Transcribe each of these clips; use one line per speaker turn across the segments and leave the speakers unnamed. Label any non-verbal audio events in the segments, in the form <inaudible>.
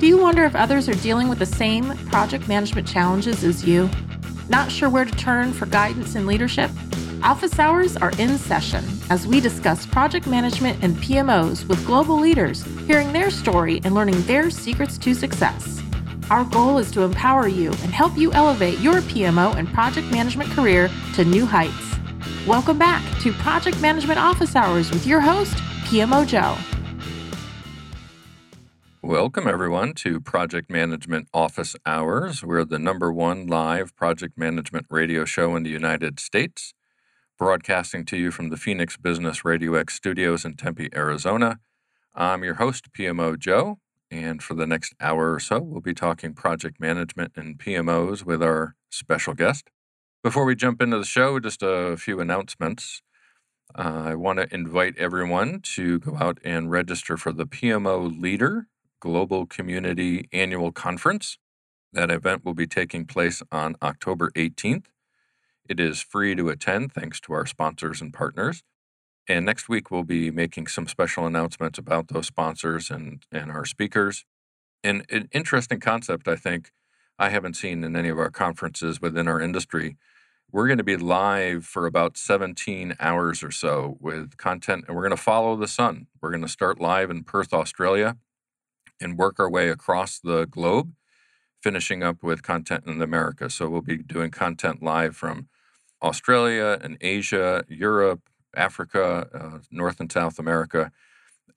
Do you wonder if others are dealing with the same project management challenges as you? Not sure where to turn for guidance and leadership? Office hours are in session as we discuss project management and PMOs with global leaders, hearing their story and learning their secrets to success. Our goal is to empower you and help you elevate your PMO and project management career to new heights. Welcome back to Project Management Office Hours with your host, PMO Joe.
Welcome, everyone, to Project Management Office Hours. We're the number one live project management radio show in the United States, broadcasting to you from the Phoenix Business Radio X studios in Tempe, Arizona. I'm your host, PMO Joe, and for the next hour or so, we'll be talking project management and PMOs with our special guest. Before we jump into the show, just a few announcements. Uh, I want to invite everyone to go out and register for the PMO Leader Global Community Annual Conference. That event will be taking place on October 18th. It is free to attend thanks to our sponsors and partners. And next week, we'll be making some special announcements about those sponsors and, and our speakers. And an interesting concept, I think, I haven't seen in any of our conferences within our industry. We're going to be live for about 17 hours or so with content, and we're going to follow the sun. We're going to start live in Perth, Australia and work our way across the globe, finishing up with content in America. So we'll be doing content live from Australia and Asia, Europe, Africa, uh, North and South America.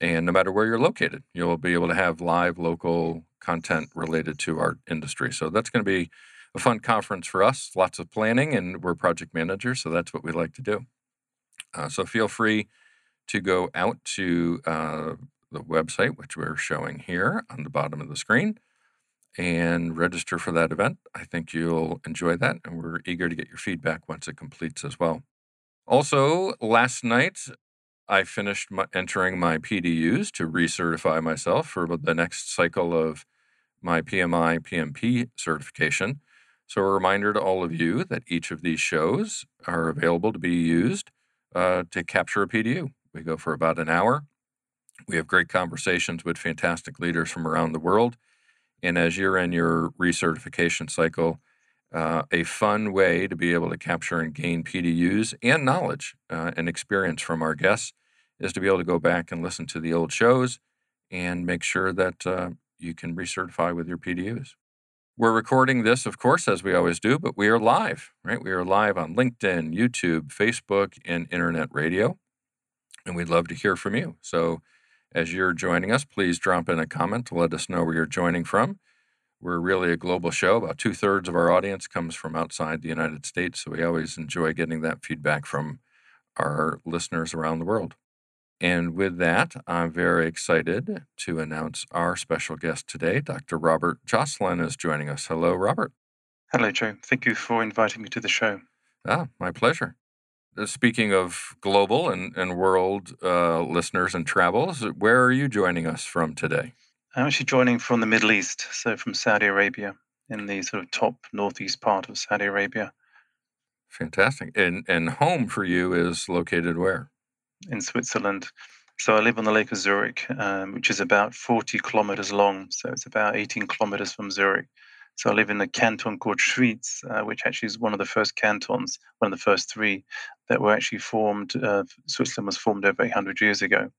And no matter where you're located, you'll be able to have live local content related to our industry. So that's going to be a fun conference for us. Lots of planning, and we're project managers, so that's what we like to do. Uh, so feel free to go out to uh, the website, which we're showing here on the bottom of the screen, and register for that event. I think you'll enjoy that, and we're eager to get your feedback once it completes as well. Also, last night, I finished my, entering my PDUs to recertify myself for the next cycle of my PMI PMP certification. So, a reminder to all of you that each of these shows are available to be used uh, to capture a PDU. We go for about an hour we have great conversations with fantastic leaders from around the world. And as you're in your recertification cycle, uh, a fun way to be able to capture and gain PDUs and knowledge uh, and experience from our guests is to be able to go back and listen to the old shows and make sure that uh, you can recertify with your PDUs. We're recording this, of course, as we always do, but we are live, right? We are live on LinkedIn, YouTube, Facebook, and internet radio. And we'd love to hear from you. So as you're joining us, please drop in a comment to let us know where you're joining from. We're really a global show. About two thirds of our audience comes from outside the United States, so we always enjoy getting that feedback from our listeners around the world. And with that, I'm very excited to announce our special guest today. Dr. Robert Joslin is joining us. Hello, Robert.
Hello, Joe. Thank you for inviting me to the show.
Ah, my pleasure. Uh, speaking of global and, and world uh, listeners and travels, where are you joining us from today?
I'm actually joining from the Middle East, so from Saudi Arabia, in the sort of top northeast part of Saudi Arabia.
Fantastic. And and home for you is located where?
In Switzerland. So I live on the Lake of Zurich, um, which is about 40 kilometers long. So it's about 18 kilometers from Zurich. So I live in a canton called Schwyz, uh, which actually is one of the first cantons, one of the first three that were actually formed. Uh, Switzerland was formed over 800 years ago.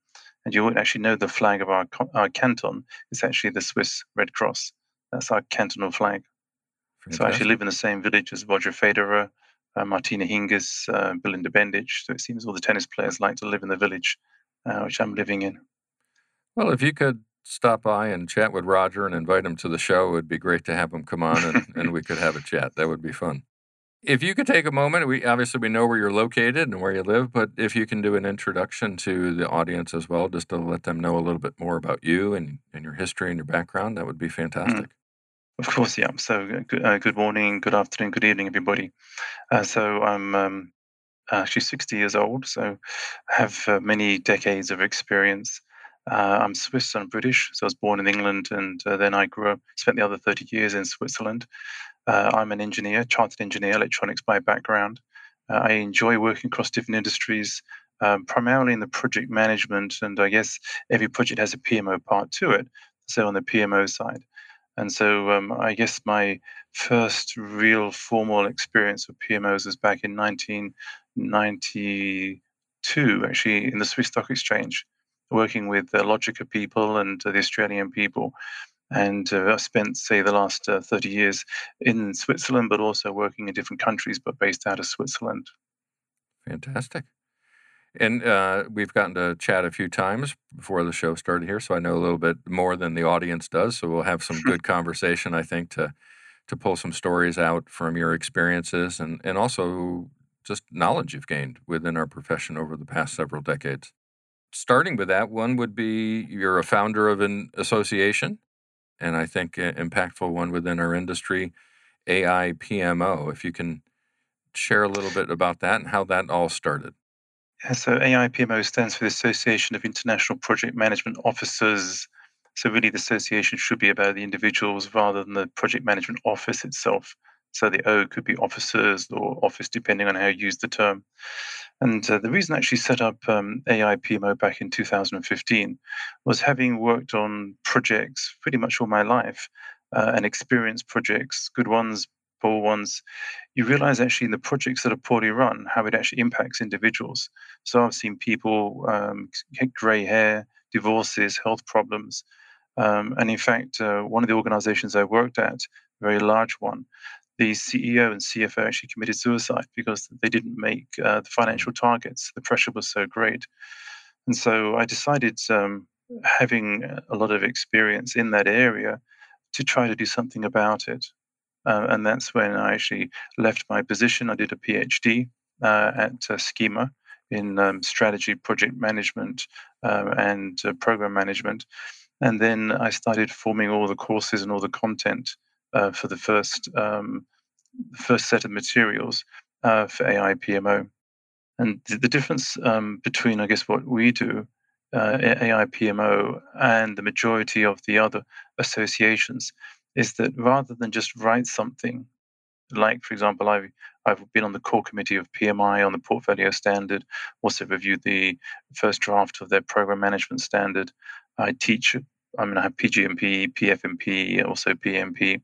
And you would actually know the flag of our, our canton is actually the Swiss Red Cross. That's our cantonal flag. Fantastic. So I actually live in the same village as Roger Federer, uh, Martina Hingis, uh, Belinda Bencic. So it seems all the tennis players like to live in the village, uh, which I'm living in.
Well, if you could stop by and chat with Roger and invite him to the show. It would be great to have him come on and, and we could have a chat. That would be fun. If you could take a moment, we obviously we know where you're located and where you live, but if you can do an introduction to the audience as well, just to let them know a little bit more about you and, and your history and your background, that would be mm. fantastic. Mm.
Of course, yeah. So, uh, good, uh, good morning, good afternoon, good evening, everybody. Uh, so, I'm um, actually 60 years old, so I have uh, many decades of experience uh, I'm Swiss and British, so I was born in England, and uh, then I grew up, spent the other 30 years in Switzerland. Uh, I'm an engineer, chartered engineer, electronics by background. Uh, I enjoy working across different industries, um, primarily in the project management, and I guess every project has a PMO part to it. So on the PMO side, And so um, I guess my first real formal experience of PMOs was back in 1992, actually, in the Swiss Stock Exchange, working with the Logica people and the Australian people. And uh, I spent, say, the last uh, 30 years in Switzerland, but also working in different countries, but based out of Switzerland.
Fantastic. And uh, we've gotten to chat a few times before the show started here, so I know a little bit more than the audience does. So we'll have some <laughs> good conversation, I think, to to pull some stories out from your experiences and and also just knowledge you've gained within our profession over the past several decades. Starting with that, one would be you're a founder of an association, and I think an impactful one within our industry, AI PMO. If you can share a little bit about that and how that all started.
Yeah, so AIPMO stands for the Association of International Project Management Officers. So really, the association should be about the individuals rather than the project management office itself. So the O could be officers or office, depending on how you use the term. And uh, the reason I actually set up um, AIPMO back in 2015 was having worked on projects pretty much all my life uh, and experienced projects, good ones, poor ones, you realize actually in the projects that are poorly run how it actually impacts individuals. So I've seen people um, get gray hair, divorces, health problems. Um, and in fact, uh, one of the organizations I worked at, a very large one, the CEO and CFO actually committed suicide because they didn't make uh, the financial targets. The pressure was so great. And so I decided, um, having a lot of experience in that area, to try to do something about it. Uh, and that's when I actually left my position. I did a PhD uh, at uh, SKEMA in um, strategy, project management, uh, and uh, program management. And then I started forming all the courses and all the content uh, for the first um, first set of materials for AI PMO. And the, the difference um, between, I guess, what we do uh, AI PMO and the majority of the other associations is that rather than just write something, like for example, I've I've been on the core committee of PMI on the portfolio standard, also reviewed the first draft of their program management standard. I teach. I mean, I have PGMP, PFMP, also PMP.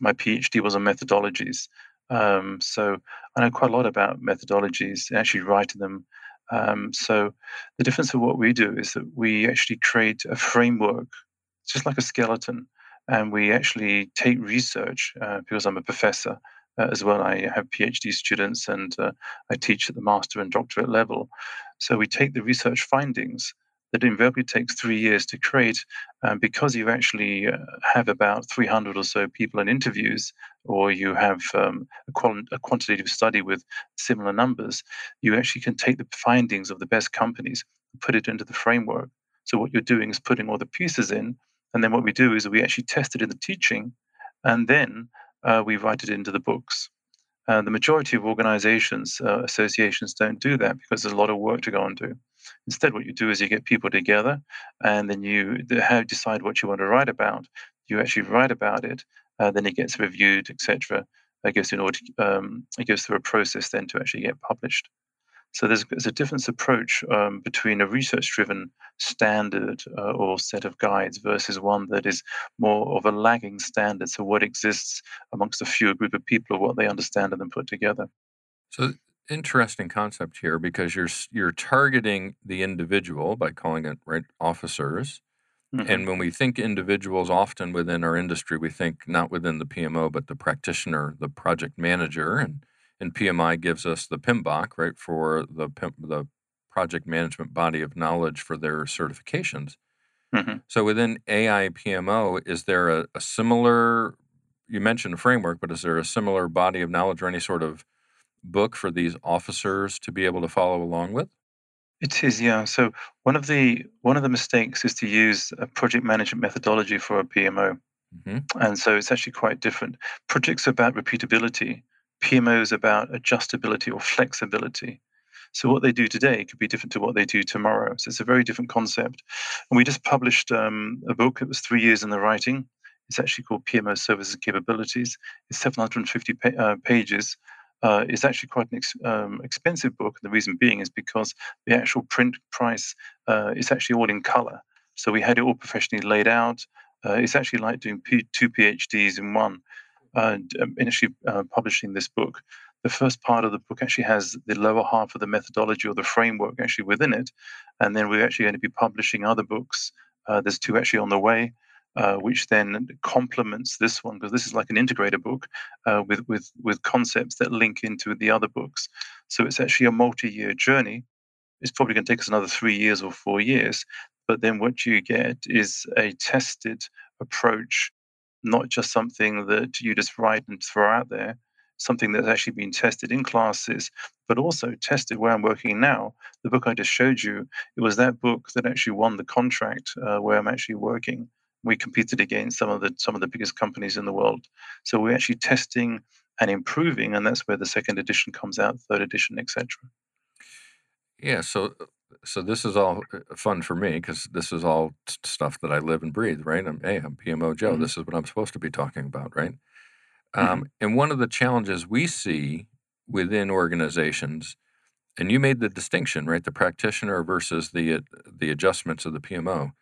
My PhD was on methodologies, um, so I know quite a lot about methodologies. Actually, writing them. Um, so the difference of what we do is that we actually create a framework, just like a skeleton, and we actually take research uh, because I'm a professor uh, as well. I have PhD students and uh, I teach at the master and doctorate level. So we take the research findings that invariably takes three years to create um, because you actually uh, have about 300 or so people in interviews or you have um, a, qual- a quantitative study with similar numbers you actually can take the findings of the best companies and put it into the framework so what you're doing is putting all the pieces in and then what we do is we actually test it in the teaching, and then uh, we write it into the books. Uh, the majority of organizations, uh, associations don't do that because there's a lot of work to go and do. Instead, what you do is you get people together, and then you decide what you want to write about. You actually write about it, uh, then it gets reviewed, etc. It goes in order, um, it goes through a process then to actually get published. So there's, there's a different approach um, between a research-driven standard uh, or set of guides versus one that is more of a lagging standard. So what exists amongst a fewer group of people or what they understand and then put together.
So interesting concept here because you're you're targeting the individual by calling it right officers. Mm-hmm. And when we think individuals, often within our industry, we think not within the PMO, but the practitioner, the project manager, and and PMI gives us the PMBOK, right, for the the project management body of knowledge for their certifications. Mm-hmm. So within AI PMO, is there a, a similar? You mentioned a framework, but is there a similar body of knowledge or any sort of book for these officers to be able to follow along with?
It is, yeah. So one of the one of the mistakes is to use a project management methodology for a PMO, mm-hmm. and so it's actually quite different. Projects about repeatability, PMO is about adjustability or flexibility. So what they do today could be different to what they do tomorrow. So it's a very different concept. And we just published um, a book. It was three years in the writing. It's actually called PMO Services Capabilities. It's 750 pa- uh, pages. Uh, it's actually quite an ex- um, expensive book. And the reason being is because the actual print price uh, is actually all in color. So we had it all professionally laid out. Uh, it's actually like doing P- two PhDs in one, and, um, actually uh, publishing this book. The first part of the book actually has the lower half of the methodology or the framework actually within it, and then we're actually going to be publishing other books. Uh, there's two actually on the way. Uh, which then complements this one because this is like an integrated book uh, with with with concepts that link into the other books. So it's actually a multi-year journey. It's probably going to take us another three years or four years, but then what you get is a tested approach, not just something that you just write and throw out there, something that's actually been tested in classes, but also tested where I'm working now. The book I just showed you, it was that book that actually won the contract uh, where I'm actually working. We competed against some of the some of the biggest companies in the world. So we're actually testing and improving, and that's where the second edition comes out, third edition, etc.
Yeah. So so this is all uh, fun for me because this is all stuff that I live and breathe, right? I'm, hey, I'm PMO Joe. Mm-hmm. This is what I'm supposed to be talking about, right? Mm-hmm. Um, and one of the challenges we see within organizations, and you made the distinction, right? The practitioner versus the uh, the adjustments of the PMO.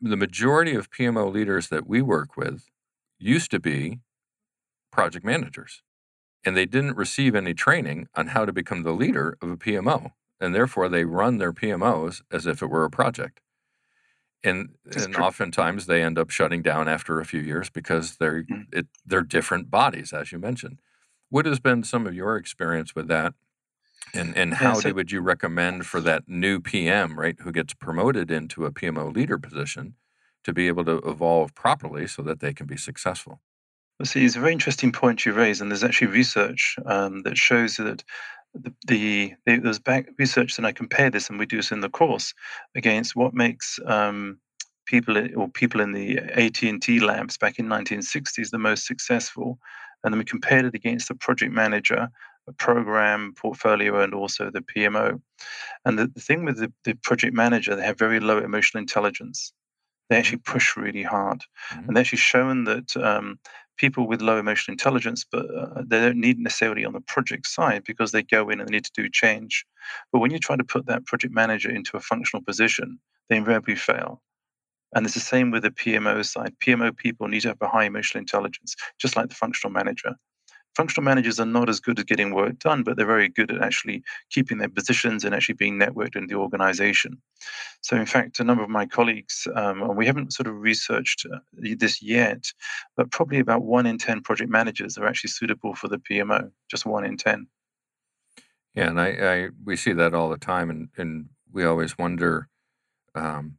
The majority of PMO leaders that we work with used to be project managers, and they didn't receive any training on how to become the leader of a PMO and therefore they run their PMOs as if it were a project. And and oftentimes they end up shutting down after a few years because they're mm-hmm. it, they're different bodies, as you mentioned. What has been some of your experience with that? And and how yeah, so, would you recommend for that new PM, right, who gets promoted into a PMO leader position to be able to evolve properly so that they can be successful?
Well, see, it's a very interesting point you raise, and there's actually research um, that shows that the, the, the there's back research and I compare this and we do this in the course against what makes um, people or people in the AT&T labs back in 1960s the most successful and then we compared it against the project manager a program portfolio and also the PMO and the, the thing with the, the project manager they have very low emotional intelligence they actually mm-hmm. push really hard mm-hmm. and they're actually shown that um, people with low emotional intelligence, but uh, they don't need necessarily on the project side because they go in and they need to do change. But when you try to put that project manager into a functional position, they invariably fail. And it's the same with the PMO side. PMO people need to have a high emotional intelligence, just like the functional manager functional managers are not as good at getting work done, but they're very good at actually keeping their positions and actually being networked in the organization. So, in fact, a number of my colleagues, um, and we haven't sort of researched uh, this yet, but probably about one in 10 project managers are actually suitable for the PMO, just one in 10.
Yeah, and I, I we see that all the time, and, and we always wonder um,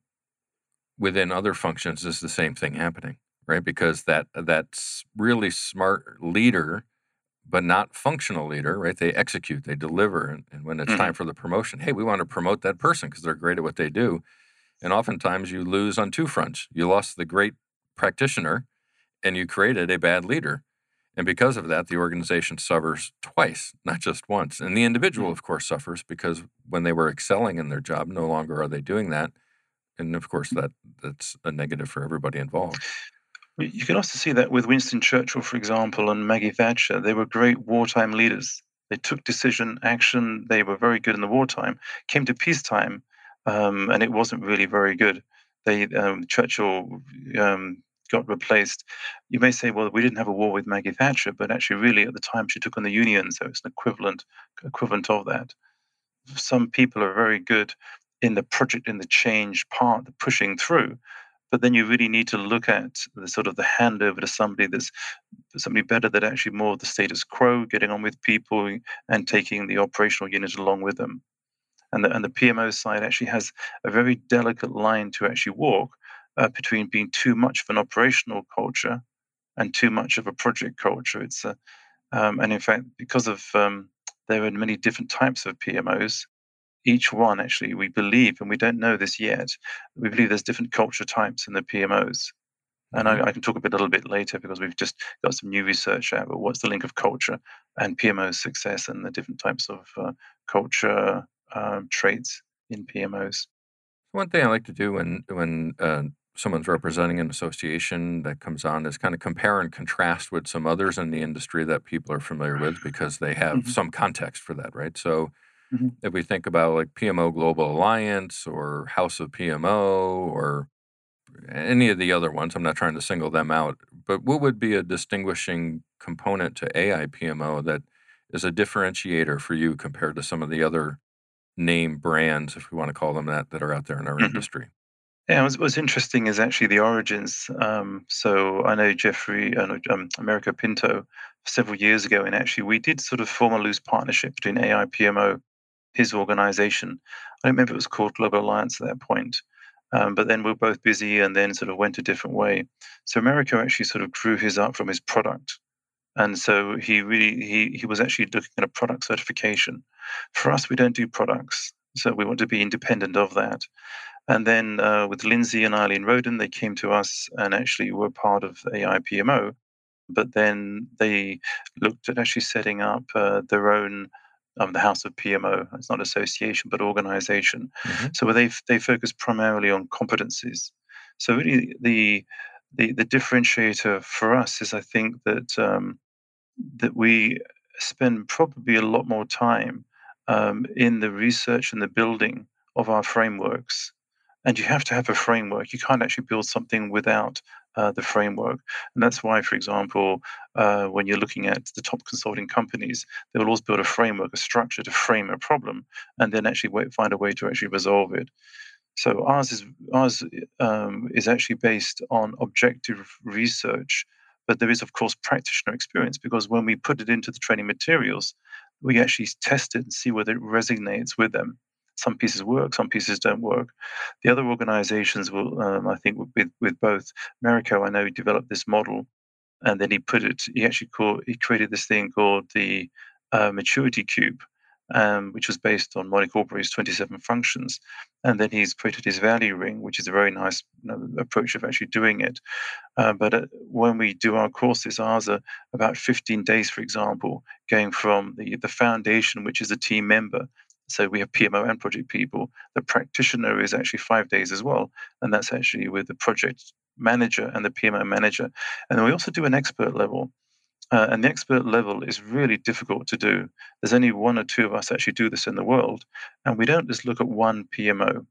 within other functions, is the same thing happening? right? Because that that's really smart leader but not functional leader, right? They execute, they deliver. And, and when it's mm-hmm. time for the promotion, hey, we want to promote that person because they're great at what they do. And oftentimes you lose on two fronts. You lost the great practitioner and you created a bad leader. And because of that, the organization suffers twice, not just once. And the individual, mm-hmm. of course, suffers because when they were excelling in their job, no longer are they doing that. And of course, that that's a negative for everybody involved.
You can also see that with Winston Churchill, for example, and Maggie Thatcher. They were great wartime leaders. They took decision, action. They were very good in the wartime. Came to peacetime, um, and it wasn't really very good. They um, Churchill um, got replaced. You may say, well, we didn't have a war with Maggie Thatcher, but actually, really, at the time, she took on the Union, so it's an equivalent equivalent of that. Some people are very good in the project, in the change part, the pushing through but then you really need to look at the sort of the handover to somebody that's somebody better that actually more of the status quo, getting on with people and taking the operational unit along with them. And the, and the PMO side actually has a very delicate line to actually walk uh, between being too much of an operational culture and too much of a project culture. It's a, um, and in fact, because of um, there are many different types of PMOs, each one actually we believe and we don't know this yet we believe there's different culture types in the pmos and I, mm-hmm. I, can talk a, bit, a little bit later because we've just got some new research out But what's the link of culture and PMO success and the different types of uh, culture um, traits in PMOs.
One thing I like to do when when uh, someone's representing an association that comes on is kind of compare and contrast with some others in the industry that people are familiar with because they have mm-hmm. some context for that, right? So Mm-hmm. If we think about like PMO Global Alliance or House of PMO or any of the other ones, I'm not trying to single them out, but what would be a distinguishing component to AI PMO that is a differentiator for you compared to some of the other name brands, if we want to call them that, that are out there in our mm-hmm. industry?
Yeah, what's, what's interesting is actually the origins. Um, so I know Jeffrey, uh, um, Americo Pinto, several years ago, and actually we did sort of form a loose partnership between AI PMO, his organization. I don't remember it was called Global Alliance at that point. Um, but then we are both busy and then sort of went a different way. So Americo actually sort of drew his up from his product. And so he really he he was actually looking at a product certification. For us, we don't do products, so we want to be independent of that. And then uh, with Lindsay and Eileen Roden, they came to us and actually were part of AIPMO. But then they looked at actually setting up uh, their own um, the House of PMO. It's not association, but organization. Mm-hmm. So where they they focus primarily on competencies. So really, the the the differentiator for us is I think that um, that we spend probably a lot more time um, in the research and the building of our frameworks. And you have to have a framework. You can't actually build something without uh, the framework. And that's why, for example, uh, when you're looking at the top consulting companies, they will always build a framework, a structure to frame a problem, and then actually wait, find a way to actually resolve it. So ours is ours um, is actually based on objective research, but there is of course practitioner experience because when we put it into the training materials, we actually test it and see whether it resonates with them some pieces work, some pieces don't work. The other organizations will, um, I think, with, with both Merico, I know he developed this model, and then he put it. He actually called, he created this thing called the uh, Maturity Cube, um, which was based on Monique Aubry's 27 functions. And then he's created his value ring, which is a very nice you know, approach of actually doing it. Uh, but uh, when we do our courses, ours are about 15 days, for example, going from the, the foundation, which is a team member, so we have PMO and project people. The practitioner is actually five days as well, and that's actually with the project manager and the PMO manager. And then we also do an expert level. Uh, and the expert level is really difficult to do. There's only one or two of us actually do this in the world, and we don't just look at one PMO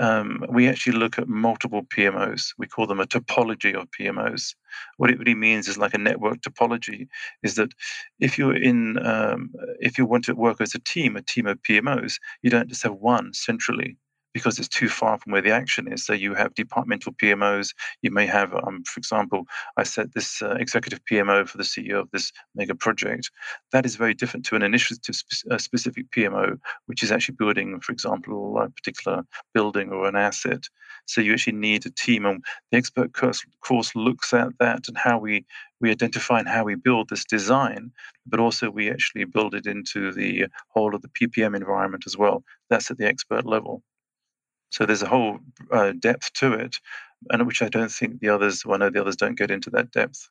um, we actually look at multiple PMOs. We call them a topology of PMOs. What it really means is like a network topology. Is that if you're in, um, if you want to work as a team, a team of PMOs, you don't just have one centrally because it's too far from where the action is. So you have departmental PMOs. You may have, um, for example, I set this uh, executive PMO for the CEO of this mega project. That is very different to an initiative spe- specific PMO, which is actually building, for example, a particular building or an asset. So you actually need a team, and the expert course, course looks at that and how we we identify and how we build this design, but also we actually build it into the whole of the PPM environment as well. That's at the expert level. So there's a whole uh, depth to it, and which I don't think the others, well, I know the others don't get into that depth.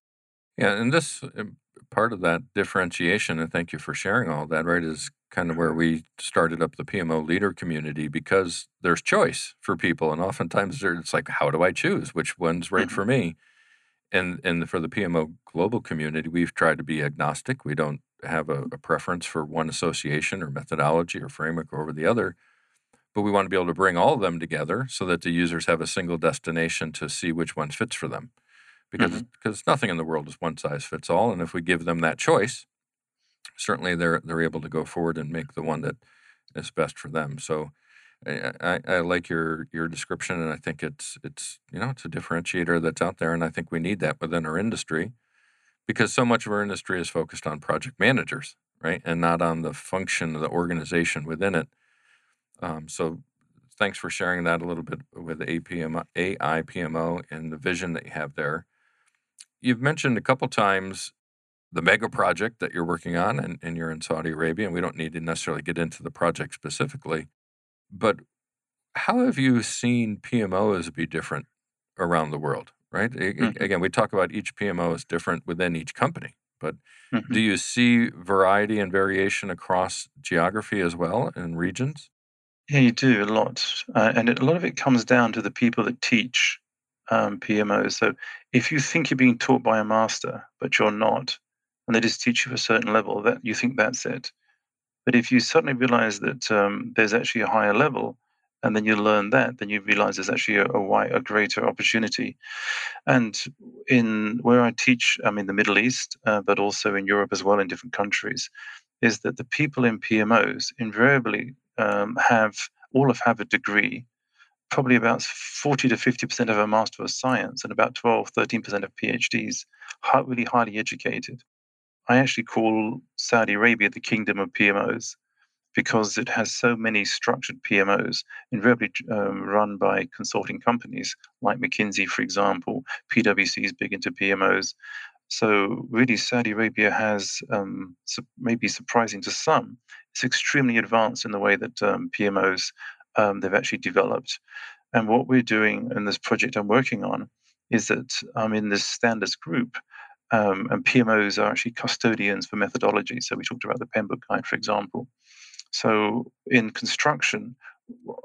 Yeah, and this um, part of that differentiation, and thank you for sharing all that, right, is kind of where we started up the PMO leader community because there's choice for people. And oftentimes it's like, how do I choose? Which one's right mm-hmm. for me? And, and for the PMO global community, we've tried to be agnostic. We don't have a, a preference for one association or methodology or framework over the other but we want to be able to bring all of them together so that the users have a single destination to see which one fits for them. Because mm-hmm. because nothing in the world is one size fits all and if we give them that choice certainly they're they're able to go forward and make the one that is best for them. So I, I, I like your your description and I think it's it's you know it's a differentiator that's out there and I think we need that within our industry because so much of our industry is focused on project managers right and not on the function of the organization within it um, so thanks for sharing that a little bit with APM, AI PMO and the vision that you have there. You've mentioned a couple times the mega project that you're working on and, and you're in Saudi Arabia, and we don't need to necessarily get into the project specifically, but how have you seen PMOs be different around the world, right? Mm-hmm. Again, we talk about each PMO is different within each company, but mm-hmm. do you see variety and variation across geography as well and regions?
Yeah, you do a lot. Uh, and it, a lot of it comes down to the people that teach um, PMOs. So if you think you're being taught by a master, but you're not, and they just teach you a certain level, that you think that's it. But if you suddenly realize that um, there's actually a higher level, and then you learn that, then you realize there's actually a, a, a greater opportunity. And in where I teach, I'm in the Middle East, uh, but also in Europe as well, in different countries, is that the people in PMOs invariably um, have all of have a degree, probably about 40 to 50% of a Master of Science and about 12, 13% of PhDs, really highly educated. I actually call Saudi Arabia the kingdom of PMOs because it has so many structured PMOs, invariably um, run by consulting companies like McKinsey, for example. PwC is big into PMOs. So, really, Saudi Arabia has, um, maybe surprising to some, it's extremely advanced in the way that um, PMOs um, they've actually developed. And what we're doing in this project I'm working on is that I'm in this standards group um, and PMOs are actually custodians for methodology. So we talked about the PMBOK guide, for example. So in construction,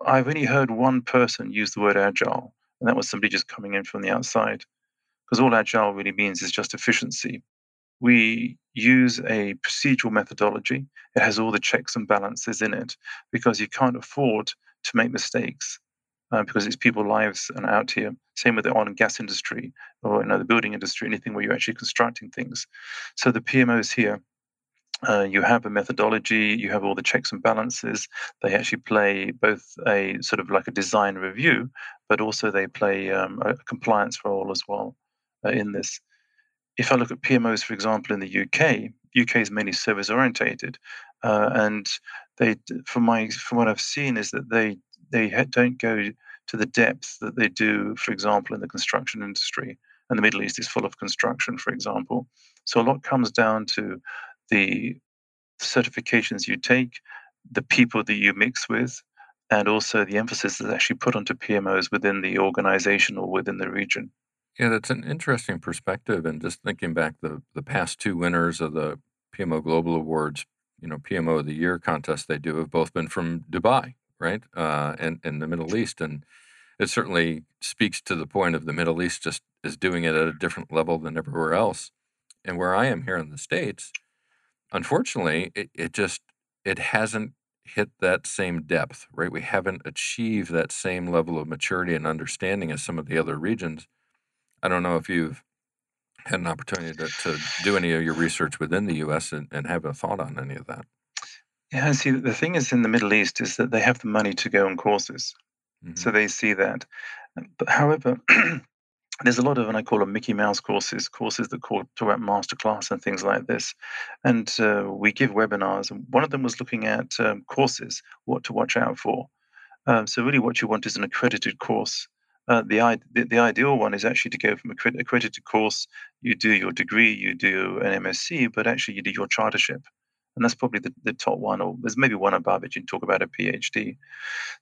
I've only heard one person use the word agile, and that was somebody just coming in from the outside. Because all agile really means is just efficiency. We use a procedural methodology. It has all the checks and balances in it because you can't afford to make mistakes uh, because it's people's lives and out here. Same with the oil and gas industry or you know, the building industry, anything where you're actually constructing things. So the PMOs here, uh, you have a methodology, you have all the checks and balances. They actually play both a sort of like a design review, but also they play um, a compliance role as well in this. If I look at PMOs, for example, in the UK, UK is mainly service orientated, uh, and they, from my from what I've seen, is that they they don't go to the depth that they do, for example, in the construction industry. And the Middle East is full of construction, for example. So a lot comes down to the certifications you take, the people that you mix with, and also the emphasis that's actually put onto PMOs within the organization or within the region.
Yeah, that's an interesting perspective. And just thinking back, the the past two winners of the PMO Global Awards, you know, PMO of the Year contest they do have both been from Dubai, right? Uh, and in the Middle East, and it certainly speaks to the point of the Middle East just is doing it at a different level than everywhere else. And where I am here in the states, unfortunately, it, it just it hasn't hit that same depth, right? We haven't achieved that same level of maturity and understanding as some of the other regions. I don't know if you've had an opportunity to, to do any of your research within the U.S. and, and have a thought on any of that.
Yeah, see, the thing is in the Middle East is that they have the money to go on courses. Mm-hmm. So they see that. But however, <clears throat> there's a lot of, and I call them Mickey Mouse courses, courses that call, talk about masterclass and things like this. And uh, we give webinars. And one of them was looking at um, courses, what to watch out for. Um, so really what you want is an accredited course. Uh, the, the, the ideal one is actually to go from a accredited course, you do your degree, you do an MSc, but actually you do your chartership and that's probably the, the top one, or there's maybe one above it. You talk about a PhD.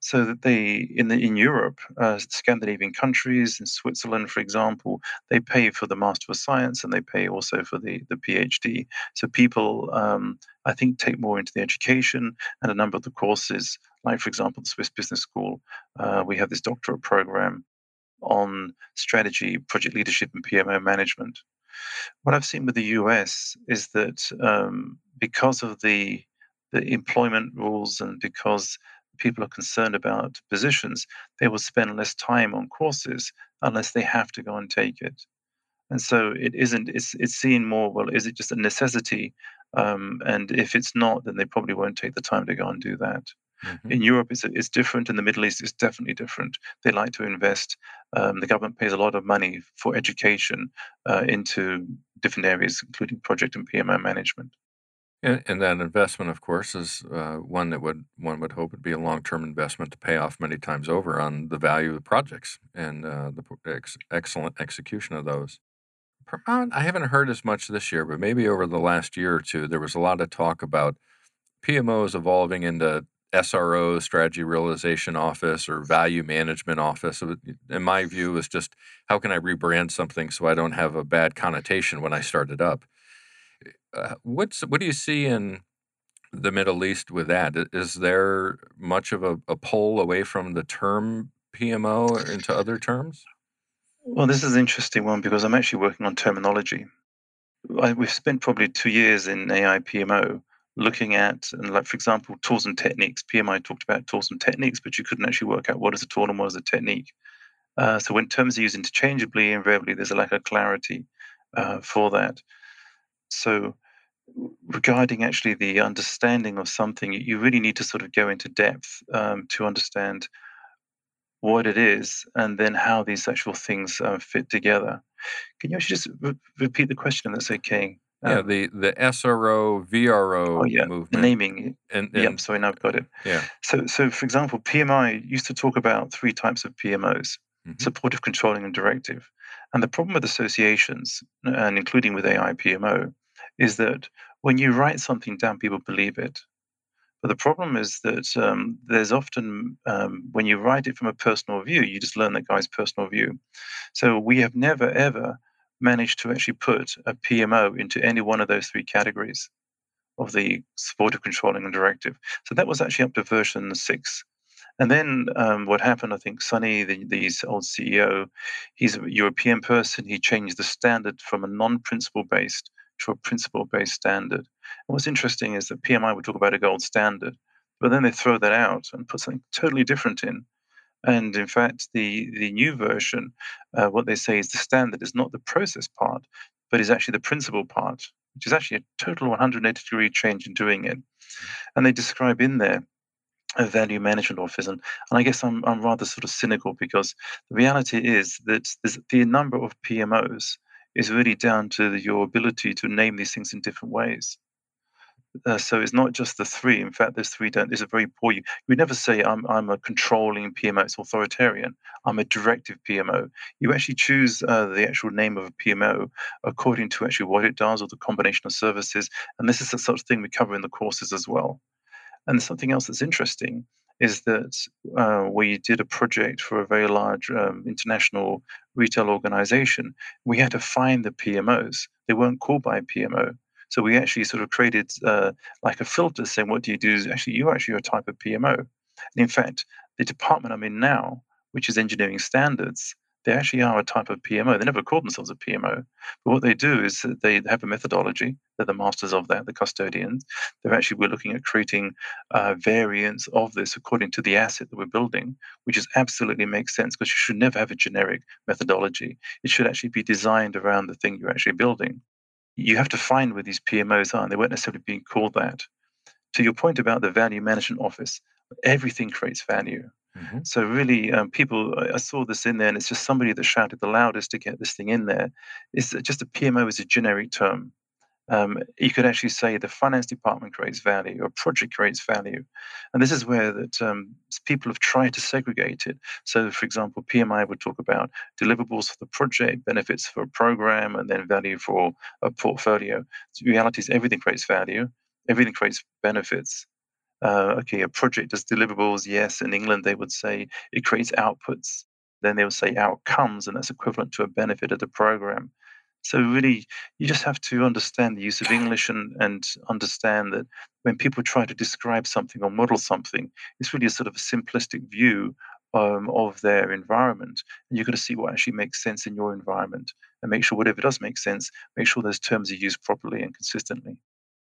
So that they in the in Europe, uh, Scandinavian countries, in Switzerland, for example, they pay for the Master of Science and they pay also for the the PhD. So people, um, I think, take more into the education and a number of the courses, like for example, the Swiss Business School. Uh, we have this doctorate program on strategy, project leadership, and PMO management. What I've seen with the US is that um, because of the the employment rules and because people are concerned about positions, they will spend less time on courses unless they have to go and take it. And so it isn't. It's it's seen more. Well, is it just a necessity? Um, and if it's not, then they probably won't take the time to go and do that. Mm-hmm. In Europe, it's, it's different. In the Middle East, it's definitely different. They like to invest. Um, the government pays a lot of money for education uh, into different areas, including project and PMO management.
And, and that investment, of course, is uh, one that would one would hope would be a long term investment to pay off many times over on the value of the projects and uh, the ex- excellent execution of those. I haven't heard as much this year, but maybe over the last year or two, there was a lot of talk about PMOs evolving into SRO, Strategy Realization Office, or Value Management Office. In my view, is just how can I rebrand something so I don't have a bad connotation when I start it up. Uh, what's what do you see in the Middle East with that? Is there much of a, a pull away from the term PMO into other terms?
Well, this is an interesting one because I'm actually working on terminology. I, we've spent probably two years in AI PMO looking at, and like for example, tools and techniques. PMI talked about tools and techniques, but you couldn't actually work out what is a tool and what is a technique. Uh, so when terms are used interchangeably, invariably there's a lack of clarity uh, for that. So regarding actually the understanding of something, you really need to sort of go into depth um, to understand what it is and then how these actual things uh, fit together. Can you actually just re- repeat the question? That's okay.
Yeah, um, the the SRO VRO oh, yeah, movement.
Naming. And, and yeah, sorry, now I've got it.
Yeah.
So, so for example, PMI used to talk about three types of PMOs: mm-hmm. supportive, controlling, and directive. And the problem with associations, and including with AI PMO, is that when you write something down, people believe it. But the problem is that um, there's often, um, when you write it from a personal view, you just learn that guy's personal view. So we have never, ever managed to actually put a PMO into any one of those three categories of the supportive controlling and directive. So that was actually up to version six. And then um, what happened, I think Sonny, the, the old CEO, he's a European person. He changed the standard from a non principle based to a principle based standard. And what's interesting is that PMI would talk about a gold standard, but then they throw that out and put something totally different in. And in fact, the, the new version, uh, what they say is the standard is not the process part, but is actually the principle part, which is actually a total 180 degree change in doing it. And they describe in there a value management office. And, and I guess I'm, I'm rather sort of cynical because the reality is that the number of PMOs is really down to your ability to name these things in different ways. Uh, so it's not just the three. In fact, there's three. Don't. There's a very poor. You would never say I'm I'm a controlling PMO. It's authoritarian. I'm a directive PMO. You actually choose uh, the actual name of a PMO according to actually what it does or the combination of services. And this is the sort of thing we cover in the courses as well. And something else that's interesting is that uh, we did a project for a very large um, international retail organization. We had to find the PMOs. They weren't called by PMO. So we actually sort of created uh, like a filter saying, what do you do? Actually, you actually a type of PMO. And in fact, the department I'm in now, which is engineering standards, they actually are a type of PMO. They never call themselves a PMO, but what they do is they have a methodology. They're the masters of that, the custodians. They're actually we're looking at creating uh, variants of this according to the asset that we're building, which is absolutely makes sense because you should never have a generic methodology. It should actually be designed around the thing you're actually building. You have to find where these PMOs are, and they weren't necessarily being called that. To your point about the value management office, everything creates value. Mm-hmm. So really, um, people, I saw this in there, and it's just somebody that shouted the loudest to get this thing in there. It's just a PMO is a generic term. Um, you could actually say the finance department creates value or project creates value, and this is where that um, people have tried to segregate it. So, for example, PMI would talk about deliverables for the project, benefits for a program, and then value for a portfolio. The reality is everything creates value, everything creates benefits, uh, okay, a project does deliverables. Yes, in England they would say it creates outputs. Then they would say outcomes, and that's equivalent to a benefit of the program. So really, you just have to understand the use of English and, and understand that when people try to describe something or model something, it's really a sort of a simplistic view um, of their environment. And you've got to see what actually makes sense in your environment and make sure whatever does make sense, make sure those terms are used properly and consistently.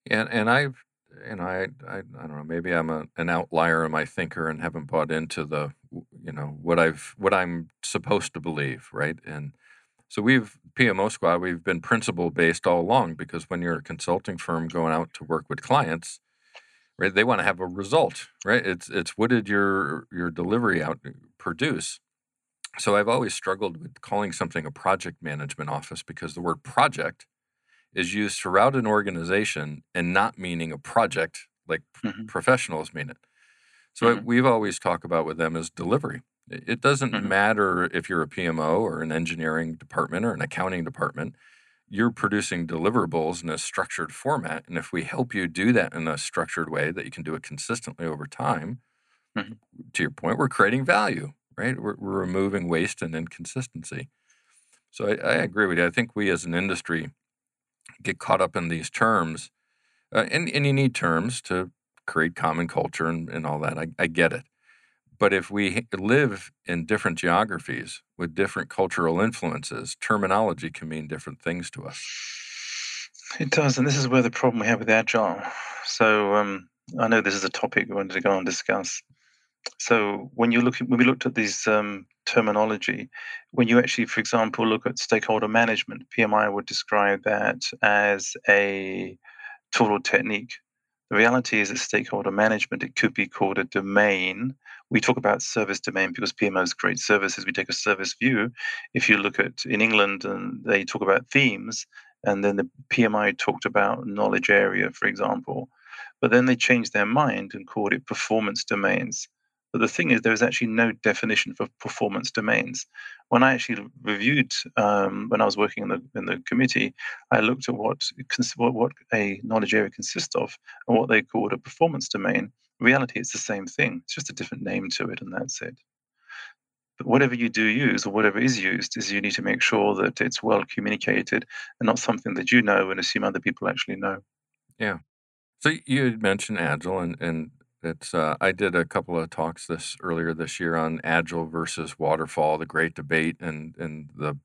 And and I've you know, I, I, I don't know, maybe I'm a, an outlier in my thinker and haven't bought into the, you know, what I've, what I'm supposed to believe, right? And so we've, PMO Squad, we've been principle based all along because when you're a consulting firm going out to work with clients, right, they want to have a result, right? It's, it's what did your, your delivery out produce? So I've always struggled with calling something a project management office because the word project is used throughout an organization and not meaning a project like mm-hmm. professionals mean it. So mm-hmm. we've always talked about with them is delivery. It doesn't mm-hmm. matter if you're a PMO or an engineering department or an accounting department. You're producing deliverables in a structured format, and if we help you do that in a structured way that you can do it consistently over time, mm-hmm. to your point, we're creating value, right? We're, we're removing waste and inconsistency. So I, I agree with you. I think we as an industry get caught up in these terms, uh, and and you need terms to create common culture and, and all that. I, I get it. But if we live in different geographies with different cultural influences, terminology can mean different things to us.
It does, and this is where the problem we have with agile. So um, I know this is a topic we wanted to go and discuss. So when you look when we looked at these um, terminology, when you actually, for example, look at stakeholder management, PMI would describe that as a tool or technique. The reality is that stakeholder management, it could be called a domain. We talk about service domain because PMO is great services. We take a service view. If you look at in England and they talk about themes, and then the PMI talked about knowledge area, for example. But then they changed their mind and called it performance domains. But the thing is, there is actually no definition for performance domains. When I actually reviewed, um, when I was working in the in the committee, I looked at what what, a knowledge area consists of and what they called a performance domain. In reality, it's the same thing. It's just a different name to it, and that's it. But whatever you do use or whatever is used is you need to make sure that it's well communicated and not something that you know and assume other people actually know.
Yeah. So you had mentioned Agile, and and it's uh, I did a couple of talks this earlier this year on Agile versus Waterfall, the great debate, and and the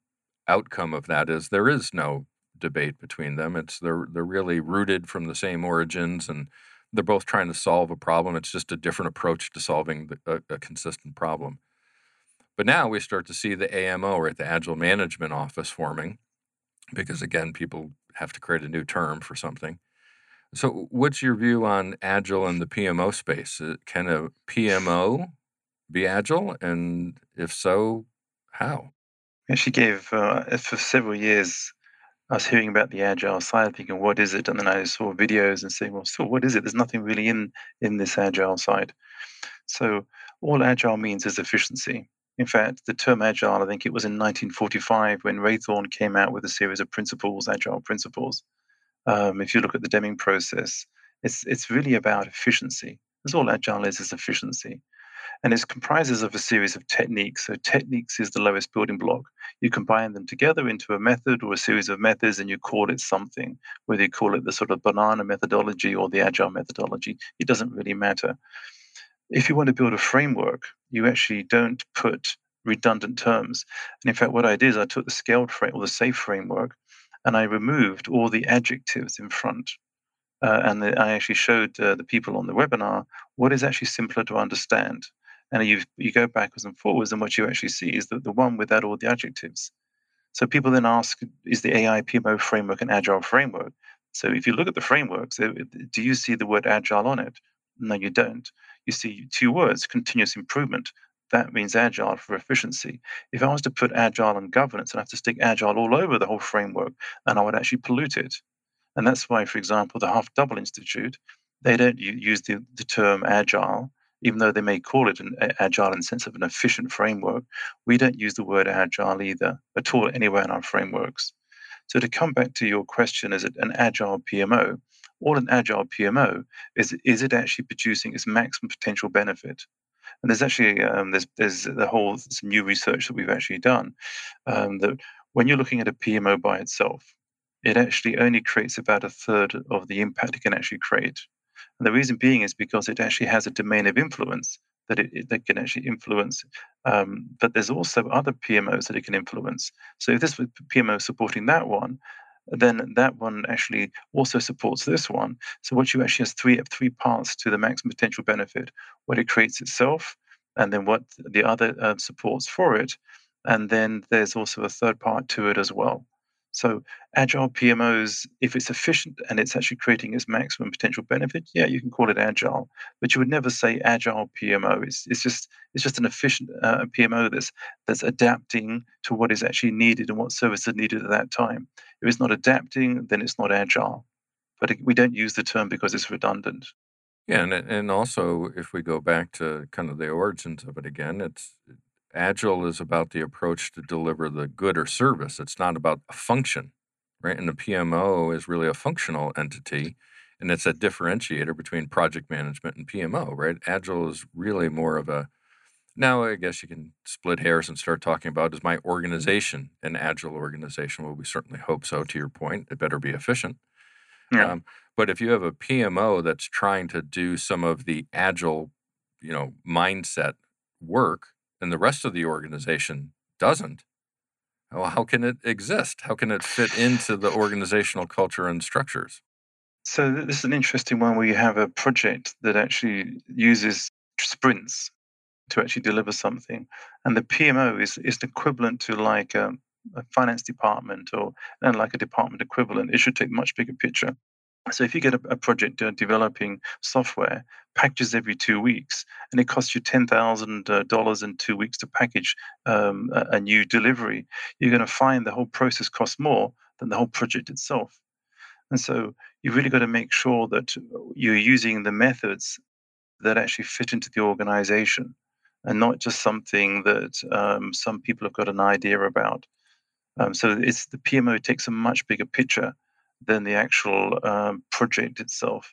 outcome of that is there is no debate between them. It's they're they're really rooted from the same origins, and they're both trying to solve a problem. It's just a different approach to solving the, a, a consistent problem. But now we start to see the AMO, right, the Agile Management Office forming, because again, people have to create a new term for something. So, what's your view on Agile in the PMO space? Uh, can a PMO be Agile? And if so, how?
She gave, uh, for several years, I was hearing about the agile side, thinking, what is it? And then I saw videos and saying, well, so what is it? There's nothing really in in this agile side. So all agile means is efficiency. In fact, the term agile, I think it was in 1945 when Raytheon came out with a series of principles, agile principles. Um, if you look at the Deming process, it's it's really about efficiency. That's all agile is is efficiency. And it comprises of a series of techniques. So techniques is the lowest building block. You combine them together into a method or a series of methods and you call it something, whether you call it the sort of banana methodology or the agile methodology, it doesn't really matter if you want to build a framework, you actually don't put redundant terms. And in fact, what I did is I took the scaled frame or the SAFe framework and I removed all the adjectives in front. Uh, and the, I actually showed uh, the people on the webinar what is actually simpler to understand. And you, you go backwards and forwards, and what you actually see is the, the one without all the adjectives. So people then ask, is the AI PMO framework an agile framework? So if you look at the frameworks, do you see the word agile on it? No, you don't you see two words continuous improvement. That means agile for efficiency. If I was to put agile and governance, I'd have to stick agile all over the whole framework and I would actually pollute it. And that's why, for example, the Half Double Institute, they don't use the, the term agile, even though they may call it an agile in the sense of an efficient framework. We don't use the word agile either at all anywhere in our frameworks. So to come back to your question, is it an agile PMO? all an agile PMO is is it actually producing its maximum potential benefit? And there's actually um, there's there's the whole some new research that we've actually done um, that when you're looking at a PMO by itself, it actually only creates about a third of the impact it can actually create. And the reason being is because it actually has a domain of influence that it, that can actually influence. Um, but there's also other PMOs that it can influence. So if this PMO supporting that one, then that one actually also supports this one. So what you actually has three three parts to the maximum potential benefit: what it creates itself, and then what the other uh, supports for it, and then there's also a third part to it as well. So agile PMOs, if it's efficient and it's actually creating its maximum potential benefit, yeah, you can call it agile. But you would never say agile PMO. It's, it's just it's just an efficient uh, PMO that's that's adapting to what is actually needed and what service is needed at that time. If it's not adapting, then it's not agile. But it, we don't use the term because it's redundant.
Yeah, and and also if we go back to kind of the origins of it again, it's Agile is about the approach to deliver the good or service. It's not about a function, right? And the PMO is really a functional entity, and it's a differentiator between project management and PMO, right? Agile is really more of a now I guess you can split hairs and start talking about is my organization an agile organization? Well, we certainly hope so. To your point, it better be efficient. Yeah. Um, but if you have a PMO that's trying to do some of the agile, you know, mindset work, and the rest of the organization doesn't, Well, how can it exist? How can it fit into the organizational culture and structures?
So this is an interesting one where you have a project that actually uses sprints to actually deliver something, and the PMO is is equivalent to like a, a finance department or and like a department equivalent. It should take much bigger picture. So if you get a, a project uh, developing software, packages every two weeks, and it costs you ten thousand uh, dollars in two weeks to package um, a, a new delivery, you're going to find the whole process costs more than the whole project itself. And so you've really got to make sure that you're using the methods that actually fit into the organization and not just something that um, some people have got an idea about. Um, so it's the PMO takes a much bigger picture than the actual um, project itself.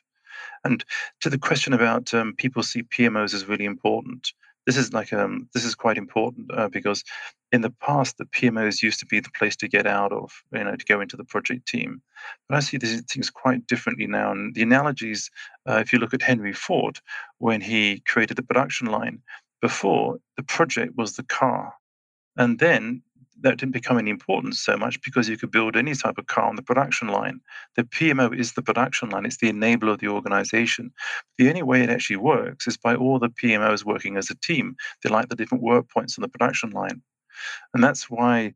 And to the question about um, people see PMOs as really important, this is like um, this is quite important uh, because in the past the PMOs used to be the place to get out of, you know, to go into the project team. But I see these things quite differently now. And the analogies, uh, if you look at Henry Ford, when he created the production line, before the project was the car, and then that didn't become any important so much because you could build any type of car on the production line. The PMO is the production line, it's the enabler of the organization. The only way it actually works is by all the PMOs working as a team. They like the different work points on the production line. And that's why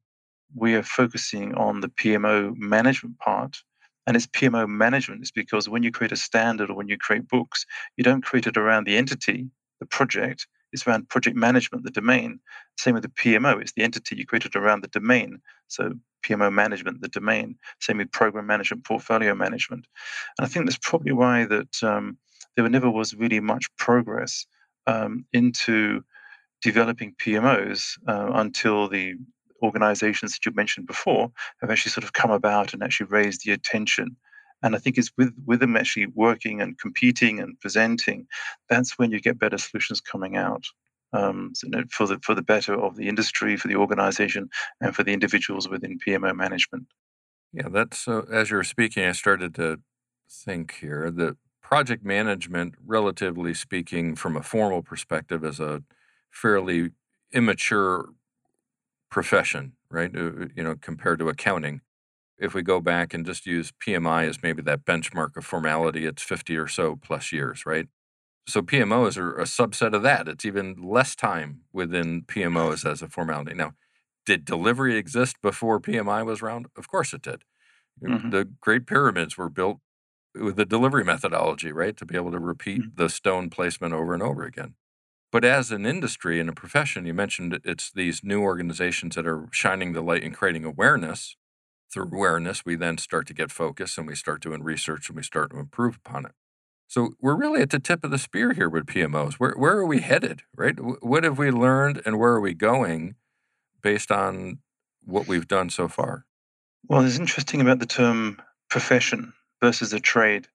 we are focusing on the PMO management part. And it's PMO management is because when you create a standard or when you create books, you don't create it around the entity, the project, it's around project management, the domain. Same with the PMO, it's the entity you created around the domain. So PMO management, the domain. Same with program management, portfolio management. And I think that's probably why that um, there never was really much progress um, into developing PMOs uh, until the organizations that you mentioned before have actually sort of come about and actually raised the attention and I think it's with, with them actually working and competing and presenting, that's when you get better solutions coming out. Um, so, you know, for the for the better of the industry, for the organization, and for the individuals within PMO management.
Yeah, that's uh, as you were speaking, I started to think here that project management, relatively speaking, from a formal perspective, is a fairly immature profession, right? Uh, you know, compared to accounting if we go back and just use PMI as maybe that benchmark of formality, it's 50 or so plus years, right? So PMOs are a subset of that. It's even less time within PMOs as a formality. Now, did delivery exist before PMI was around? Of course it did. Mm-hmm. The Great Pyramids were built with the delivery methodology, right? To be able to repeat mm-hmm. the stone placement over and over again. But as an industry and a profession, you mentioned it's these new organizations that are shining the light and creating awareness through awareness, we then start to get focus and we start doing research and we start to improve upon it. So we're really at the tip of the spear here with PMOs. Where, where are we headed, right? What have we learned and where are we going based on what we've done so far?
Well, it's interesting about the term profession versus a trade.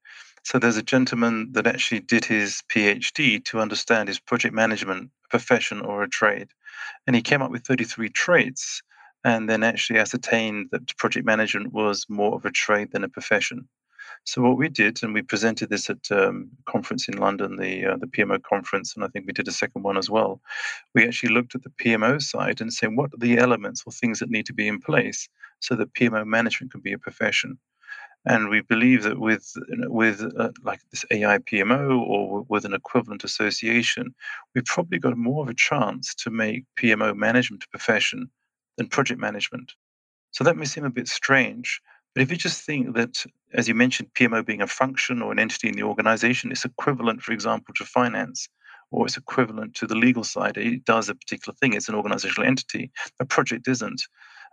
So there's a gentleman that actually did his PhD to understand his project management profession or a trade. And he came up with 33 traits and then actually ascertained that project management was more of a trade than a profession. So what we did, and we presented this at um, a conference in London, the uh, the PMO conference, and I think we did a second one as well. We actually looked at the PMO side and said, what are the elements or things that need to be in place so that PMO management can be a profession. And we believe that with with uh, like this AI PMO or with an equivalent association, we've probably got more of a chance to make PMO management a profession than project management. So that may seem a bit strange, but if you just think that, as you mentioned, PMO being a function or an entity in the organization, it's equivalent, for example, to finance, or it's equivalent to the legal side. It does a particular thing, it's an organizational entity. A project isn't.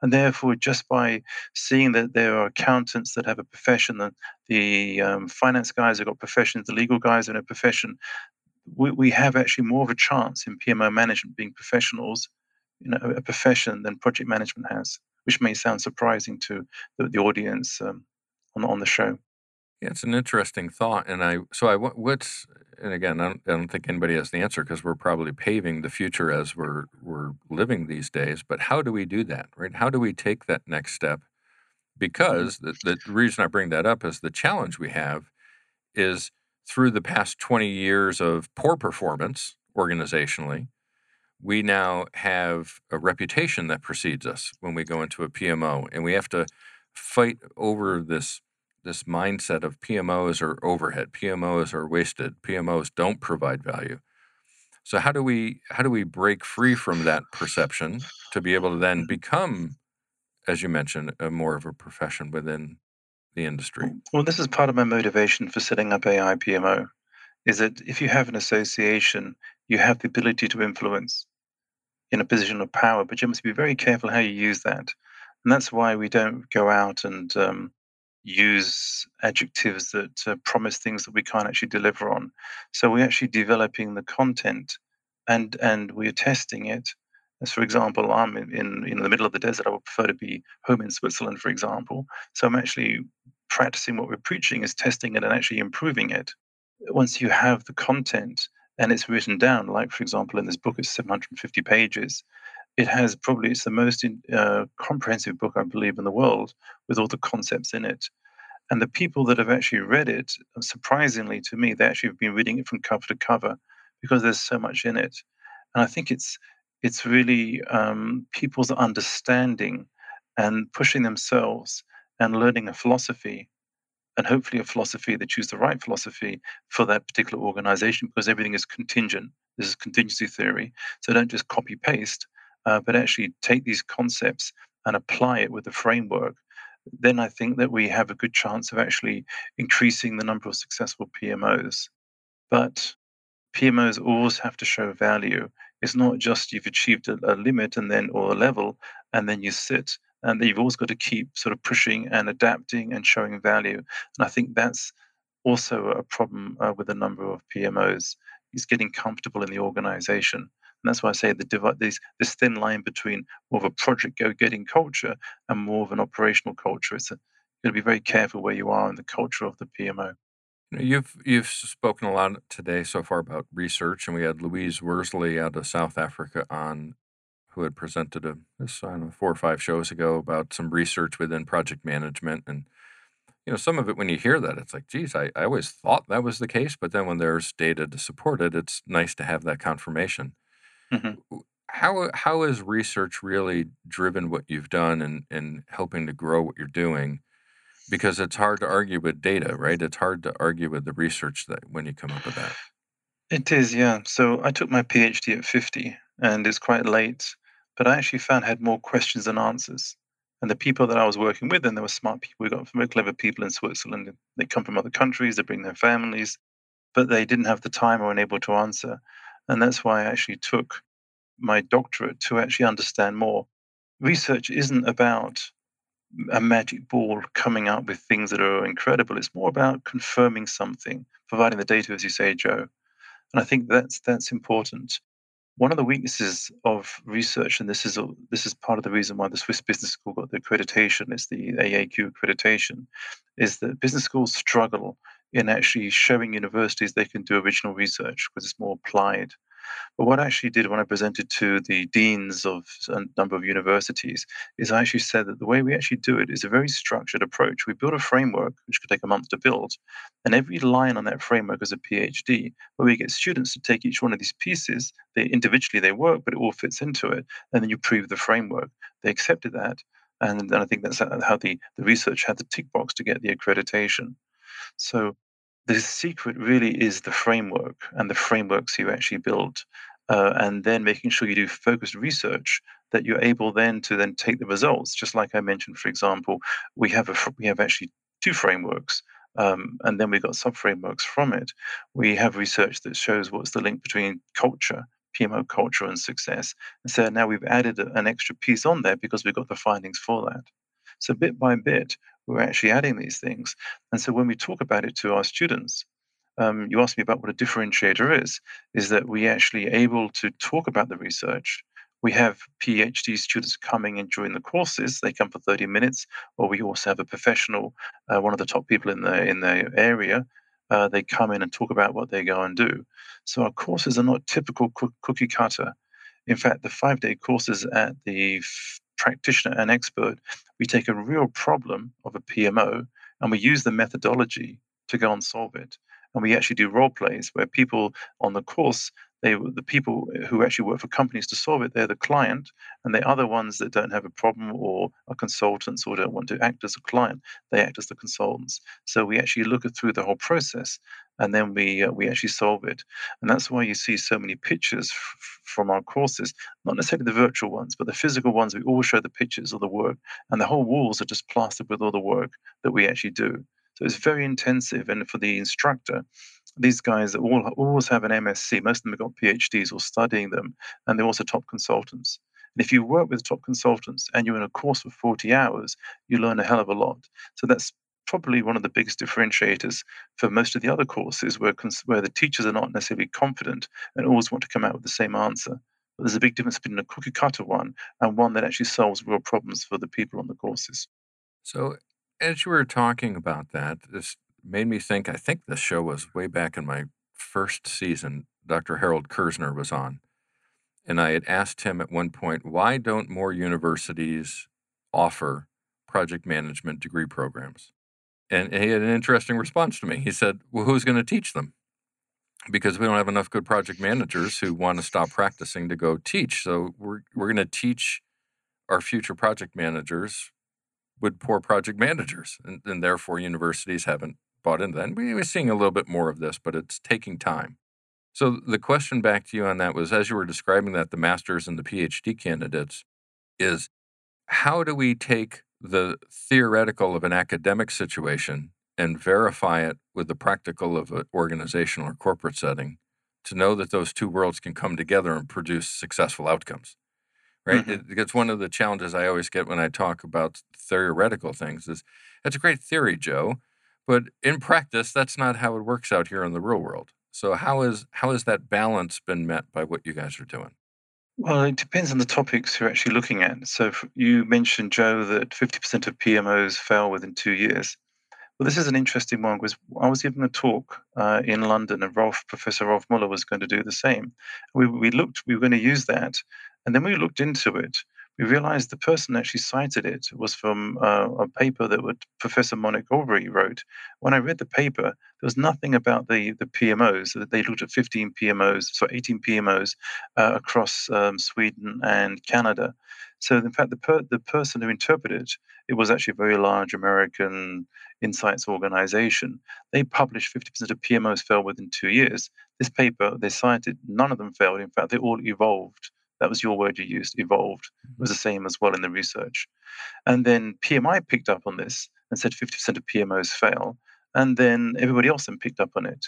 And therefore, just by seeing that there are accountants that have a profession, that the um, finance guys have got professions, the legal guys have a profession, we, we have actually more of a chance in PMO management being professionals you know, a profession than project management has, which may sound surprising to the, the audience um, on on the show.
Yeah, it's an interesting thought, and I so I what's and again I don't, I don't think anybody has the answer because we're probably paving the future as we're we're living these days. But how do we do that, right? How do we take that next step? Because the, the reason I bring that up is the challenge we have is through the past 20 years of poor performance organizationally, we now have a reputation that precedes us when we go into a PMO, and we have to fight over this this mindset of PMOs are overhead, PMOs are wasted, PMOs don't provide value. So how do we how do we break free from that perception to be able to then become, as you mentioned, a more of a profession within the industry?
Well, this is part of my motivation for setting up AI PMO, is that if you have an association, you have the ability to influence in a position of power, but you must be very careful how you use that. And that's why we don't go out and um, use adjectives that uh, promise things that we can't actually deliver on. So we're actually developing the content and and we're testing it. As for example, I'm in, in, in the middle of the desert. I would prefer to be home in Switzerland, for example. So I'm actually practicing what we're preaching is testing it and actually improving it. Once you have the content and it's written down, like for example in this book, it's 750 pages. It has probably it's the most uh, comprehensive book I believe in the world with all the concepts in it. And the people that have actually read it, surprisingly to me, they actually have been reading it from cover to cover because there's so much in it. And I think it's it's really um, people's understanding and pushing themselves and learning a philosophy and hopefully a philosophy they choose the right philosophy for that particular organization because everything is contingent. This is contingency theory so don't just copy paste uh, but actually take these concepts and apply it with a framework. Then i think that we have a good chance of actually increasing the number of successful pmos but pmos always have to show value. It's not just you've achieved a, a limit and then or a level and then you sit and you've always got to keep sort of pushing and adapting and showing value. And I think that's also a problem uh, with a number of PMOs is getting comfortable in the organization. And that's why I say the this thin line between more of a project go-getting culture and more of an operational culture. It's you've got to be very careful where you are in the culture of the PMO.
You've you've spoken a lot today so far about research, and we had Louise Worsley out of South Africa on who had presented a this I don't know four or five shows ago about some research within project management and you know some of it when you hear that it's like geez I, I always thought that was the case but then when there's data to support it it's nice to have that confirmation.
Mm-hmm.
how how has research really driven what you've done and and helping to grow what you're doing? Because it's hard to argue with data right? It's hard to argue with the research that when you come up with that.
It is, yeah. So I took my PhD at 50, and it's quite late, but I actually found I had more questions than answers. And the people that I was working with, and they were smart people. We got very clever people in Switzerland. They come from other countries, they bring their families, but they didn't have the time or unable to answer. And that's why I actually took my doctorate to actually understand more. Research isn't about a magic ball coming out with things that are incredible. It's more about confirming something, providing the data, as you say, Joe. And I think that's that's important. One of the weaknesses of research, and this is a, this is part of the reason why the Swiss Business School got the accreditation, it's the AAQ accreditation, is that business schools struggle in actually showing universities they can do original research because it's more applied. But what I actually did when I presented to the deans of a number of universities is I actually said that the way we actually do it is a very structured approach. We build a framework, which could take a month to build, and every line on that framework is a PhD, where we get students to take each one of these pieces. They individually they work, but it all fits into it, and then you prove the framework. They accepted that, and then I think that's how the, the research had the tick box to get the accreditation. So the secret really is the framework and the frameworks you actually build uh, and then making sure you do focused research that you're able then to then take the results. Just like i mentioned for example we have a we have actually two frameworks um, and then we've got sub frameworks from it. We have research that shows what's the link between culture pmo culture and success. And so now we've added an extra piece on there because we've got the findings for that so bit by bit we're actually adding these things. And so when we talk about it to our students, um, you asked me about what a differentiator is, is that we actually able to talk about the research. We have PhD students coming and join the courses. They come for 30 minutes, or we also have a professional, uh, one of the top people in the in the area. Uh, they come in and talk about what they go and do. So our courses are not typical cookie cutter. In fact, the five day courses at the practitioner and expert, we take a real problem of a PMO and we use the methodology to go and solve it. And we actually do role plays where people on the course they the people who actually work for companies to solve it they're the client and the other ones that don't have a problem or are consultants or don't want to act as a client. They act as the consultants. So we actually look through the whole process and then we uh, we actually solve it. And that's why you see so many pictures f- from our courses not necessarily the virtual ones but the physical ones. We always show the pictures of the work and the whole walls are just plastered with all the work that we actually do. So it's very intensive and for the instructor these guys that all always have an MSc. Most of them have got PhDs or studying them, and they're also top consultants. And if you work with top consultants and you're in a course for 40 hours, you learn a hell of a lot. So that's probably one of the biggest differentiators for most of the other courses where, where the teachers are not necessarily confident and always want to come out with the same answer. But there's a big difference between a cookie cutter one and one that actually solves real problems for the people on the courses.
So, as you were talking about that, this made me think. I think this show was way back in my first season. Dr. Harold Kerzner was on. And I had asked him at one point, why don't more universities offer project management degree programs? And he had an interesting response to me. He said, Well, who's going to teach them? Because we don't have enough good project managers who want to stop practicing to go teach. So we're, we're going to teach our future project managers with poor project managers. And, and therefore, universities haven't bought into that. And we, we're seeing a little bit more of this, but it's taking time. So the question back to you on that was as you were describing that, the master's and the PhD candidates, is how do we take the theoretical of an academic situation and verify it with the practical of an organizational or corporate setting to know that those two worlds can come together and produce successful outcomes? Right? Mm-hmm. It, it's one of the challenges I always get when I talk about theoretical things is it's a great theory, Joe, but in practice, that's not how it works out here in the real world. So how is how has that balance been met by what you guys are doing?
Well, it depends on the topics you're actually looking at. So you mentioned, Joe, that 50% of PMOs fail within two years. Well, this is an interesting one because I was giving a talk uh, in London, and Ralf, Professor Ralf Müller, was going to do the same. We, we looked, we were going to use that, and then we looked into it, we realized the person that actually cited it was from uh, a paper that would, Professor Monique Aubry wrote. When I read the paper, there was nothing about the, the PMOs. They looked at 15 PMOs, so 18 PMOs uh, across um, Sweden and Canada. So, in fact, the, per, the person who interpreted it was actually a very large American insights organization. They published 50% of PMOs fail within two years. This paper, they cited, none of them failed. In fact, they all evolved. That was your word you used, evolved. It was the same as well in the research. And then PMI picked up on this and said 50% of PMOs fail. And then everybody else then picked up on it.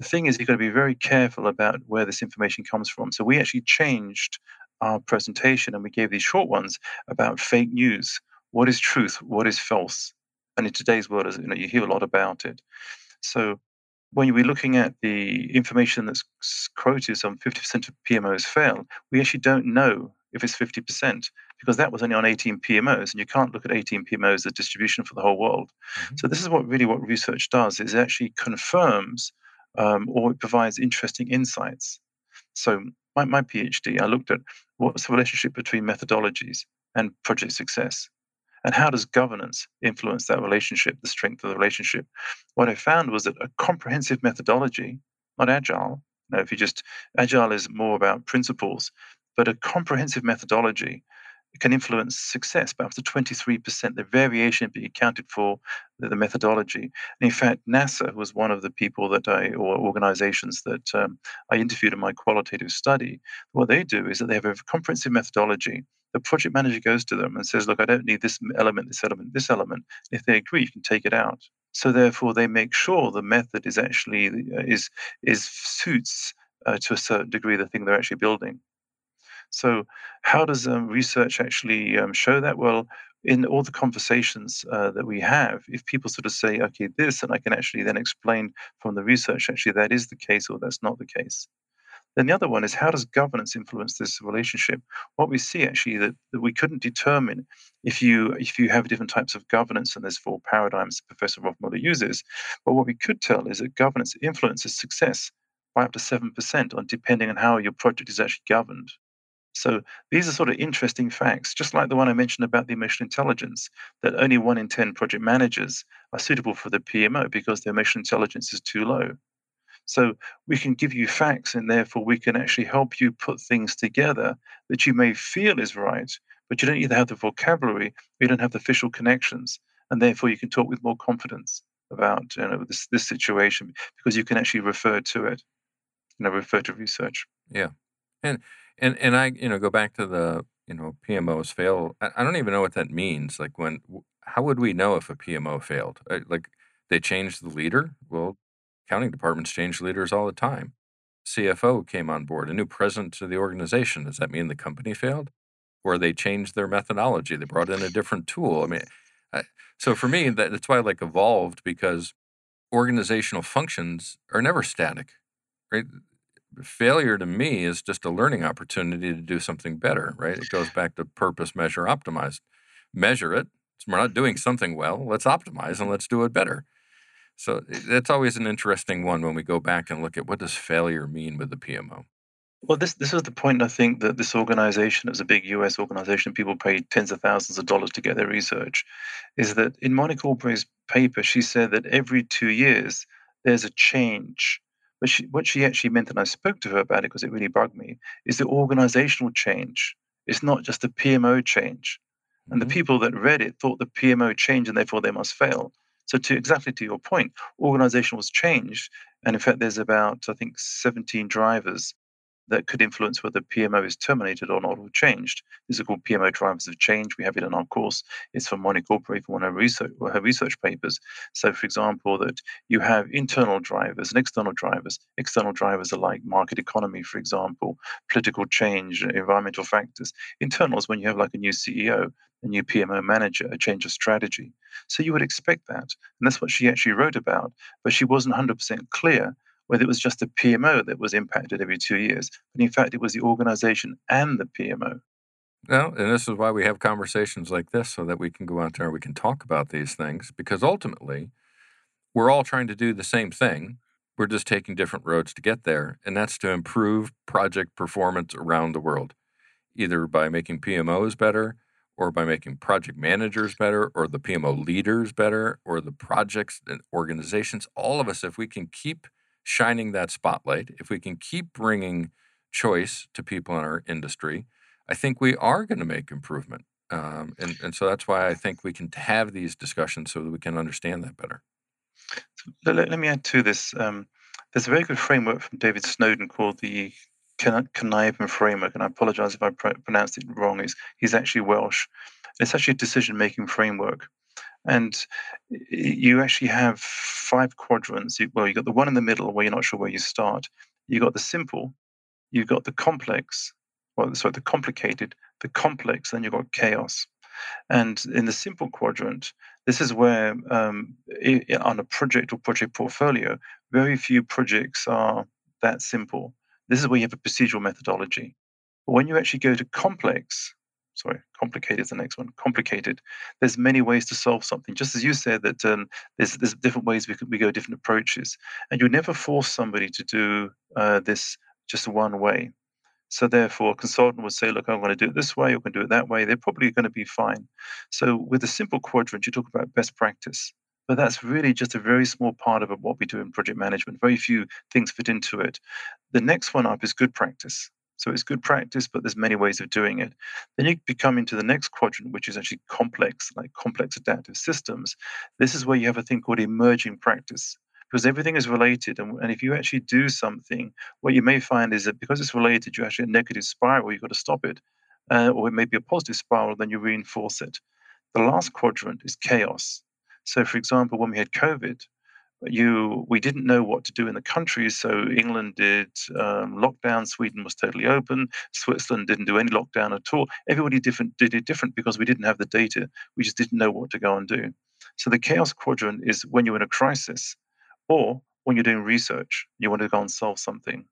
The thing is, you've got to be very careful about where this information comes from. So we actually changed our presentation and we gave these short ones about fake news. What is truth? What is false? And in today's world, you know, you hear a lot about it. So when we're looking at the information that's quoted on 50% of PMOs fail, we actually don't know if it's 50% because that was only on 18 PMOs, and you can't look at 18 PMOs as distribution for the whole world. Mm-hmm. So this is what really what research does: is it actually confirms um, or it provides interesting insights. So my, my PhD, I looked at what's the relationship between methodologies and project success and how does governance influence that relationship, the strength of the relationship? What I found was that a comprehensive methodology, not agile, know, if you just agile is more about principles, but a comprehensive methodology can influence success by up to 23%. The variation being accounted for the, the methodology. And in fact, NASA was one of the people that I, or organizations that um, I interviewed in my qualitative study. What they do is that they have a comprehensive methodology the project manager goes to them and says, Look, I don't need this element, this element, this element. If they agree, you can take it out. So therefore, they make sure the method is actually uh, is is suits uh, to a certain degree the thing they're actually building. So, how does um, research actually um, show that? Well, in all the conversations uh, that we have, if people sort of say, okay, this, and I can actually then explain from the research, actually, that is the case or that's not the case. Then the other one is how does governance influence this relationship? What we see actually that, that we couldn't determine if you if you have different types of governance, and there's four paradigms Professor Ralf Müller uses, but what we could tell is that governance influences success by up to seven percent on depending on how your project is actually governed. So these are sort of interesting facts, just like the one I mentioned about the emotional intelligence, that only one in 10 project managers are suitable for the PMO because their emotional intelligence is too low. So we can give you facts, and therefore we can actually help you put things together that you may feel is right, but you don't either have the vocabulary, you don't have the official connections, and therefore you can talk with more confidence about you know this this situation because you can actually refer to it, you know, refer to research.
Yeah, and and and I you know go back to the you know PMOs fail. I, I don't even know what that means. Like when how would we know if a PMO failed? Uh, Like they changed the leader? Well, accounting departments change leaders all the time. CFO came on board, a new president to the organization. Does that mean the company failed? Or they changed their methodology? They brought in a different tool. I mean, I, so for me, that, that's why I like evolved because organizational functions are never static, right? Failure to me is just a learning opportunity to do something better, right? It goes back to purpose, measure, optimize. Measure it. We're not doing something well. Let's optimize and let's do it better. So that's always an interesting one when we go back and look at what does failure mean with the PMO.
Well, this this is the point. I think that this organization, as a big U.S. organization, people pay tens of thousands of dollars to get their research. Is that in Monique Aubry's paper, she said that every two years there's a change. But she, what she actually meant, and I spoke to her about it because it really bugged me, is the organizational change. It's not just the PMO change. And the
Mhm.
people that read it thought the PMO changed and therefore they must fail. So to exactly to your point, organization was changed. And in fact, there's about, I think, 17 drivers that could influence whether PMO is terminated or not or changed. These are called PMO drivers of change. We have it in our course. It's from Monique Aubry for one of her research, her research papers. So, for example, that you have internal drivers and external drivers. External drivers are like market economy, for example, political change, environmental factors. Internal is when you have like a new CEO, a new PMO manager, a change of strategy. So you would expect that. And that's what she actually wrote about. But she wasn't 100% clear whether it was just the PMO that was impacted every two years. But in fact, it was the organization and the PMO.
No, and this is why we have conversations like this so that we can go out there and we can talk about these things because ultimately we're all trying to do the same thing. We're just taking different roads to get there, and that's to improve project performance around the world, either by making PMOs better or by making project managers better or the PMO leaders better or the projects and organizations. All of us, if we can keep shining that spotlight, if we can keep bringing choice to people in our industry, I think we are going to make improvement. Um, and, and so that's why I think we can have these discussions so that we can understand that better.
Let, let- me add to this. Um, there's a very good framework from David Snowden called the Cynefin Framework, and I apologize if I pr- pronounced it wrong. He's, he's actually Welsh. It's actually a decision making framework. And you actually have five quadrants. Well, you've got the one in the middle where you're not sure where you start. You've got the simple, you've got the complex, well, sorry, the complicated, the complex, then you've got chaos. And in the simple quadrant, this is where um, i- i- on a project or project portfolio, very few projects are that simple. This is where you have a procedural methodology. But when you actually go to complex, sorry, complicated is the next one. Complicated. There's many ways to solve something. Just as you said that um, there's there's different ways we could we go different approaches, and you never force somebody to do uh, this just one way. So therefore, a consultant would say, "Look, I'm going to do it this way. I'm going to do it that way." They're probably going to be fine. So with a simple quadrant, you talk about best practice, but that's really just a very small part of what we do in project management. Very few things fit into it. The next one up is good practice. So it's good practice, but there's many ways of doing it. Then you become into the next quadrant, which is actually complex, like complex adaptive systems. This is where you have a thing called emerging practice, because everything is related. And, and if you actually do something, what you may find is that because it's related, you actually a negative spiral, you've got to stop it. Uh, or it may be a positive spiral, then you reinforce it. The last quadrant is chaos. So, for example, when we had COVID, you we didn't know what to do in the countries. So England did um, lockdown, Sweden was totally open, Switzerland didn't do any lockdown at all. Everybody different did it different because we didn't have the data. We just didn't know what to go and do. So the chaos quadrant is when you're in a crisis, or when you're doing research, you want to go and solve something.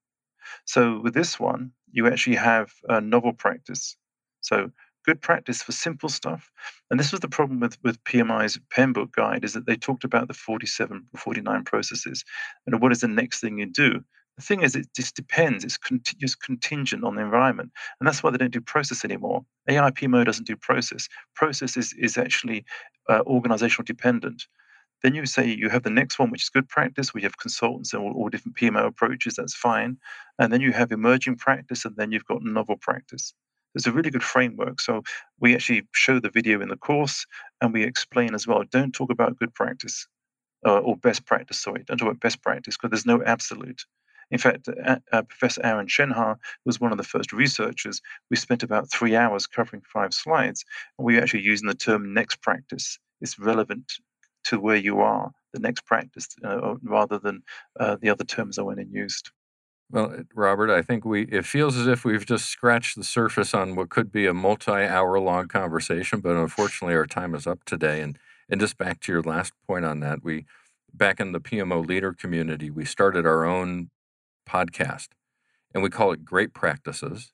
So with this one, you actually have a novel practice. So good practice for simple stuff. And this was the problem with, with PMI's book guide is that they talked about the 47 or 49 processes and what is the next thing you do. The thing is, it just depends. It's just contingent on the environment. And that's why they don't do process anymore. AI PMO doesn't do process. Process is, is actually uh, organizational dependent. Then you say you have the next one, which is good practice. We have consultants and all, all different PMO approaches. That's fine. And then you have emerging practice, and then you've got novel practice. It's a really good framework. So we actually show the video in the course, and we explain as well. Don't talk about good practice uh, or best practice. Sorry, don't talk about best practice because there's no absolute. In fact, uh, uh, Professor Aaron Shenhar was one of the first researchers. We spent about three hours covering five slides, and we actually using the term next practice. It's relevant to where you are, the next practice, uh, rather than uh, the other terms I went and used.
Well, Robert, I think we it feels as if we've just scratched the surface on what could be a multi-hour long conversation, but unfortunately our time is up today. And and just back to your last point on that, we back in the PMO leader community, we started our own podcast and we call it Great Practices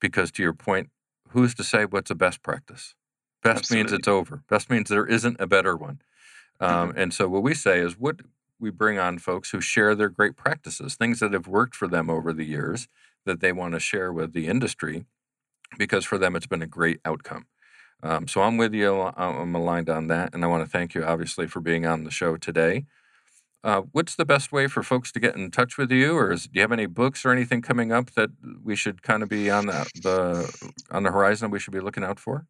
because to your point, who's to say what's a best practice? Best Absolutely. means it's over. Best means there isn't a better one. Um, mm-hmm. And so what we say is what we bring on folks who share their great practices, things that have worked for them over the years that they want to share with the industry because for them it's been a great outcome. Um, so I'm with you. I'm aligned on that. And I want to thank you, obviously, for being on the show today. Uh, what's the best way for folks to get in touch with you, or is, do you have any books or anything coming up that we should kind of be on the, the on the horizon we should be looking out for?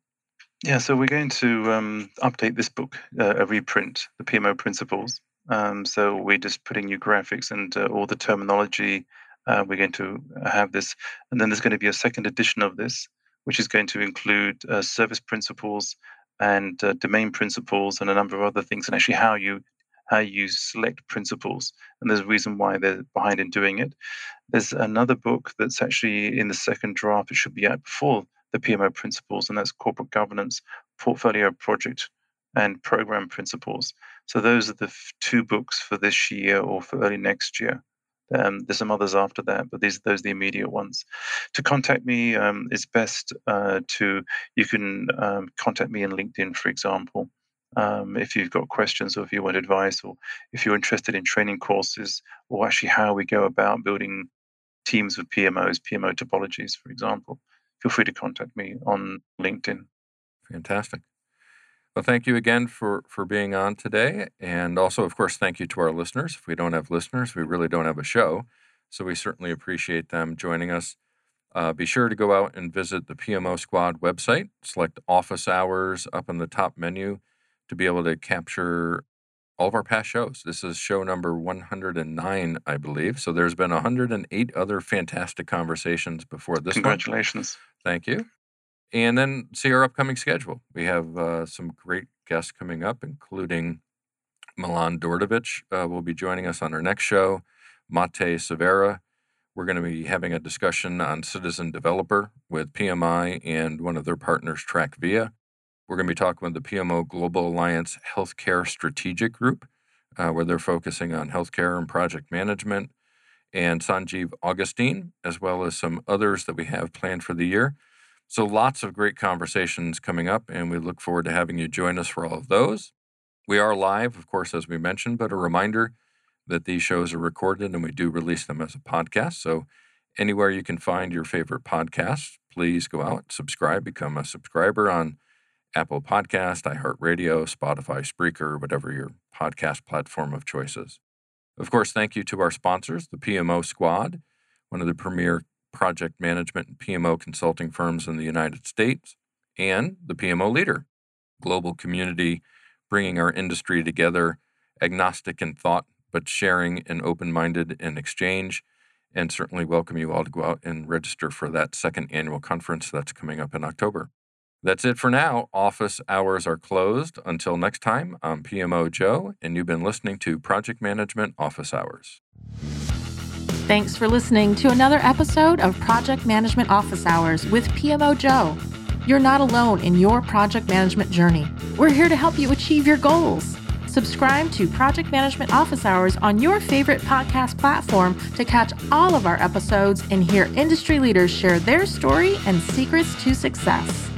Yeah, so we're going to um, update this book, uh, a reprint, the PMO Principles. Um, so we're just putting new graphics and uh, all the terminology. Uh, we're going to have this, and then there's going to be a second edition of this, which is going to include uh, service principles and uh, domain principles and a number of other things, and actually how you how you select principles. And there's a reason why they're behind in doing it. There's another book that's actually in the second draft. It should be out before the PMO principles, and that's corporate governance, portfolio project, and program principles. So those are the f- two books for this year or for early next year. Um, there's some others after that, but these those are the immediate ones. To contact me, um, it's best uh, to you can um, contact me in LinkedIn, for example. Um, if you've got questions or if you want advice or if you're interested in training courses or actually how we go about building teams of PMOs, PMO topologies, for example, feel free to contact me on LinkedIn.
Fantastic. Well, thank you again for for being on today, and also, of course, thank you to our listeners. If we don't have listeners, we really don't have a show. So we certainly appreciate them joining us. Uh, be sure to go out and visit the PMO Squad website. Select office hours up in the top menu to be able to capture all of our past shows. This is show number 109, I believe. So there's been 108 other fantastic conversations before this.
Congratulations.
One. Thank you and then see our upcoming schedule. We have uh, some great guests coming up, including Milan Dordovic uh, will be joining us on our next show. Mate Severa. We're going to be having a discussion on citizen developer with PMI and one of their partners, TrackVia. We're going to be talking with the PMO Global Alliance Healthcare Strategic Group, uh, where they're focusing on healthcare and project management, and Sanjiv Augustine, as well as some others that we have planned for the year. So, lots of great conversations coming up, and we look forward to having you join us for all of those. We are live, of course, as we mentioned, but a reminder that these shows are recorded and we do release them as a podcast. So, anywhere you can find your favorite podcast, please go out, subscribe, become a subscriber on Apple Podcast, iHeartRadio, Spotify, Spreaker, whatever your podcast platform of choice is. Of course, thank you to our sponsors, the PMO Squad, one of the premier project management and PMO consulting firms in the United States, and the PMO Leader, global community bringing our industry together, agnostic in thought, but sharing and open minded in exchange. And certainly welcome you all to go out and register for that second annual conference that's coming up in October. That's it for now. Office hours are closed. Until next time, I'm PMO Joe, and you've been listening to Project Management Office Hours.
Thanks for listening to another episode of Project Management Office Hours with PMO Joe. You're not alone in your project management journey. We're here to help you achieve your goals. Subscribe to Project Management Office Hours on your favorite podcast platform to catch all of our episodes and hear industry leaders share their story and secrets to success.